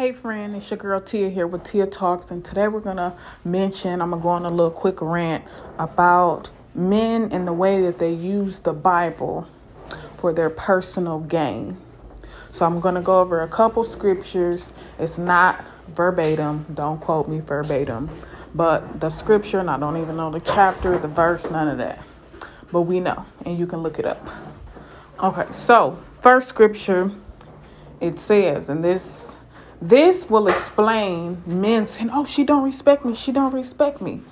Hey friend, it's your girl Tia here with Tia Talks, and today we're gonna mention, I'm gonna go on a little quick rant about men and the way that they use the Bible for their personal gain. So I'm gonna go over a couple scriptures. It's not verbatim, don't quote me verbatim, but the scripture, and I don't even know the chapter, the verse, none of that. But we know, and you can look it up. Okay, so first scripture it says, and this this will explain men saying, "Oh, she don't respect me. She don't respect me."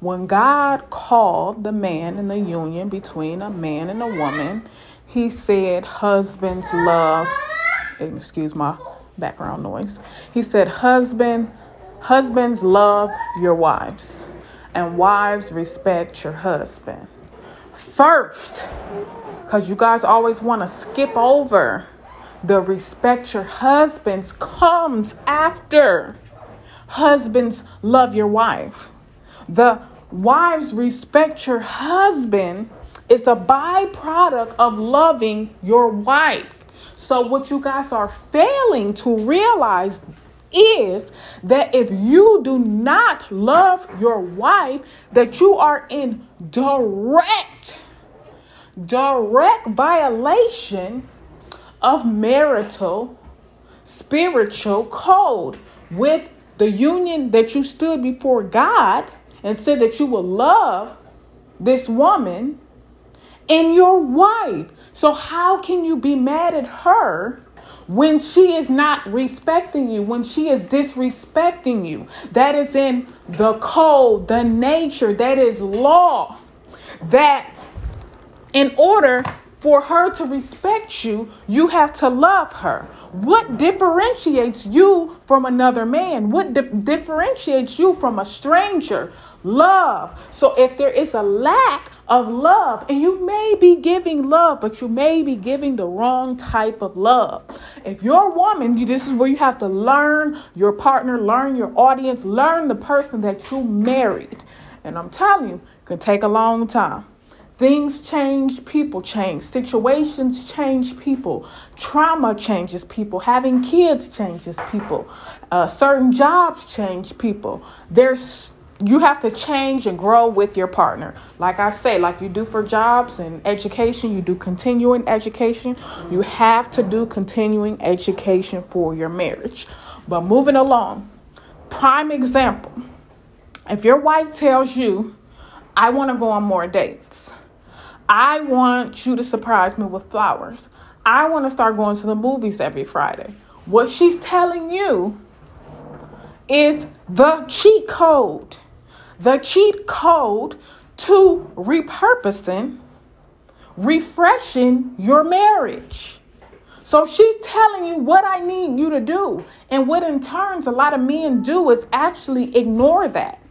When God called the man in the union between a man and a woman, he said, "Husbands love." Excuse my background noise. He said, "Husband, husbands love your wives, and wives respect your husband." First, because you guys always want to skip over the respect your husbands comes after. Husbands love your wife. The wives respect your husband is a byproduct of loving your wife. So, what you guys are failing to realize is that if you do not love your wife, that you are in direct, direct violation of marital spiritual code with the union that you stood before God and said that you will love this woman and your wife. So, how can you be mad at her when she is not respecting you, when she is disrespecting you? That is in the code, the nature, that is law. That in order for her to respect you, you have to love her. What differentiates you from another man? What di- differentiates you from a stranger? Love. So if there is a lack of love, and you may be giving love, but you may be giving the wrong type of love. If you're a woman, you, this is where you have to learn your partner, learn your audience, learn the person that you married. And I'm telling you, it can take a long time. Things change, people change, situations change people, trauma changes people, having kids changes people, uh, certain jobs change people. There's you have to change and grow with your partner. Like I say, like you do for jobs and education, you do continuing education. You have to do continuing education for your marriage. But moving along, prime example if your wife tells you, I want to go on more dates I want you to surprise me with flowers. I want to start going to the movies every Friday. What she's telling you is the cheat code. The cheat code to repurposing, refreshing your marriage. So she's telling you what I need you to do. And what in turns a lot of men do is actually ignore that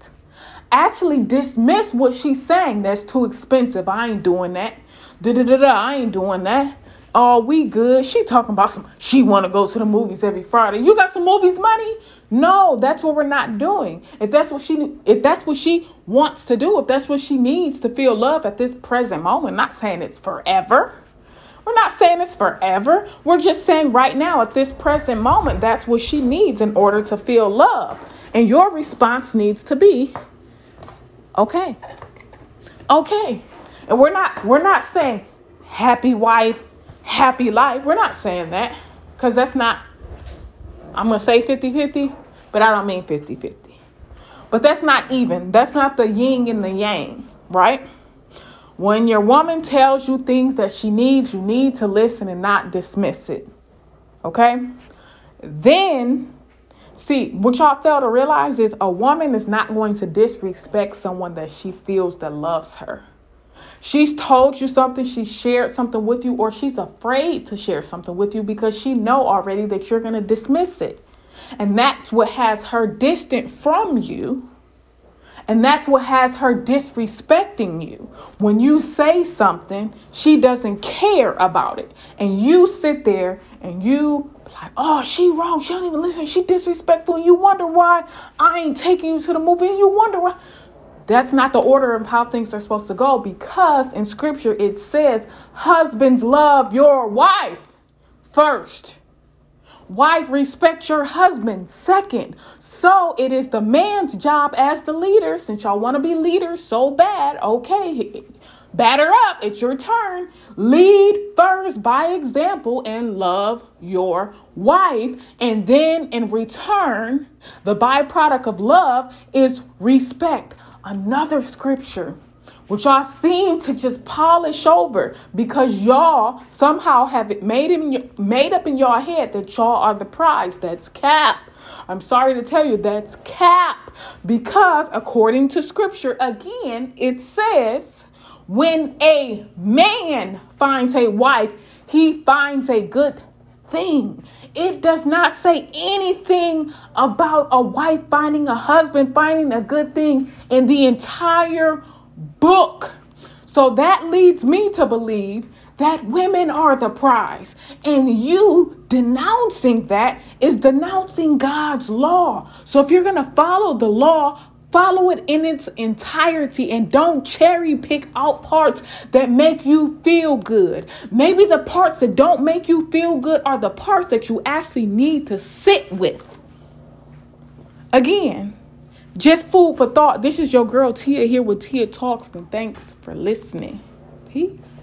actually dismiss what she's saying. That's too expensive. I ain't doing that. Da da da da. I ain't doing that. Oh, we good. She talking about some. She want to go to the movies every Friday. You got some movies money? No, that's what we're not doing. If that's what she, if that's what she wants to do, if that's what she needs to feel love at this present moment, not saying it's forever. We're not saying it's forever. We're just saying right now, at this present moment, that's what she needs in order to feel love. And your response needs to be Okay. Okay. And we're not we're not saying happy wife, happy life. We're not saying that cuz that's not I'm going to say 50-50, but I don't mean 50-50. But that's not even. That's not the yin and the yang, right? When your woman tells you things that she needs, you need to listen and not dismiss it. Okay? Then See, what y'all fail to realize is a woman is not going to disrespect someone that she feels that loves her. She's told you something, she shared something with you, or she's afraid to share something with you because she know already that you're going to dismiss it. And that's what has her distant from you and that's what has her disrespecting you. When you say something, she doesn't care about it. And you sit there and you like, oh, she wrong. She don't even listen. She disrespectful. And you wonder why I ain't taking you to the movie. And you wonder why. That's not the order of how things are supposed to go because in scripture it says, husbands love your wife first. Wife, respect your husband. Second, so it is the man's job as the leader, since y'all want to be leaders so bad, okay, batter up, it's your turn. Lead first by example and love your wife. And then in return, the byproduct of love is respect. Another scripture which y'all seem to just polish over because y'all somehow have it made in made up in your head that y'all are the prize. That's cap. I'm sorry to tell you that's cap because according to scripture again it says when a man finds a wife he finds a good thing. It does not say anything about a wife finding a husband finding a good thing in the entire book. So that leads me to believe that women are the prize. And you denouncing that is denouncing God's law. So if you're going to follow the law, follow it in its entirety and don't cherry pick out parts that make you feel good. Maybe the parts that don't make you feel good are the parts that you actually need to sit with. Again, just food for thought. This is your girl Tia here with Tia Talks, and thanks for listening. Peace.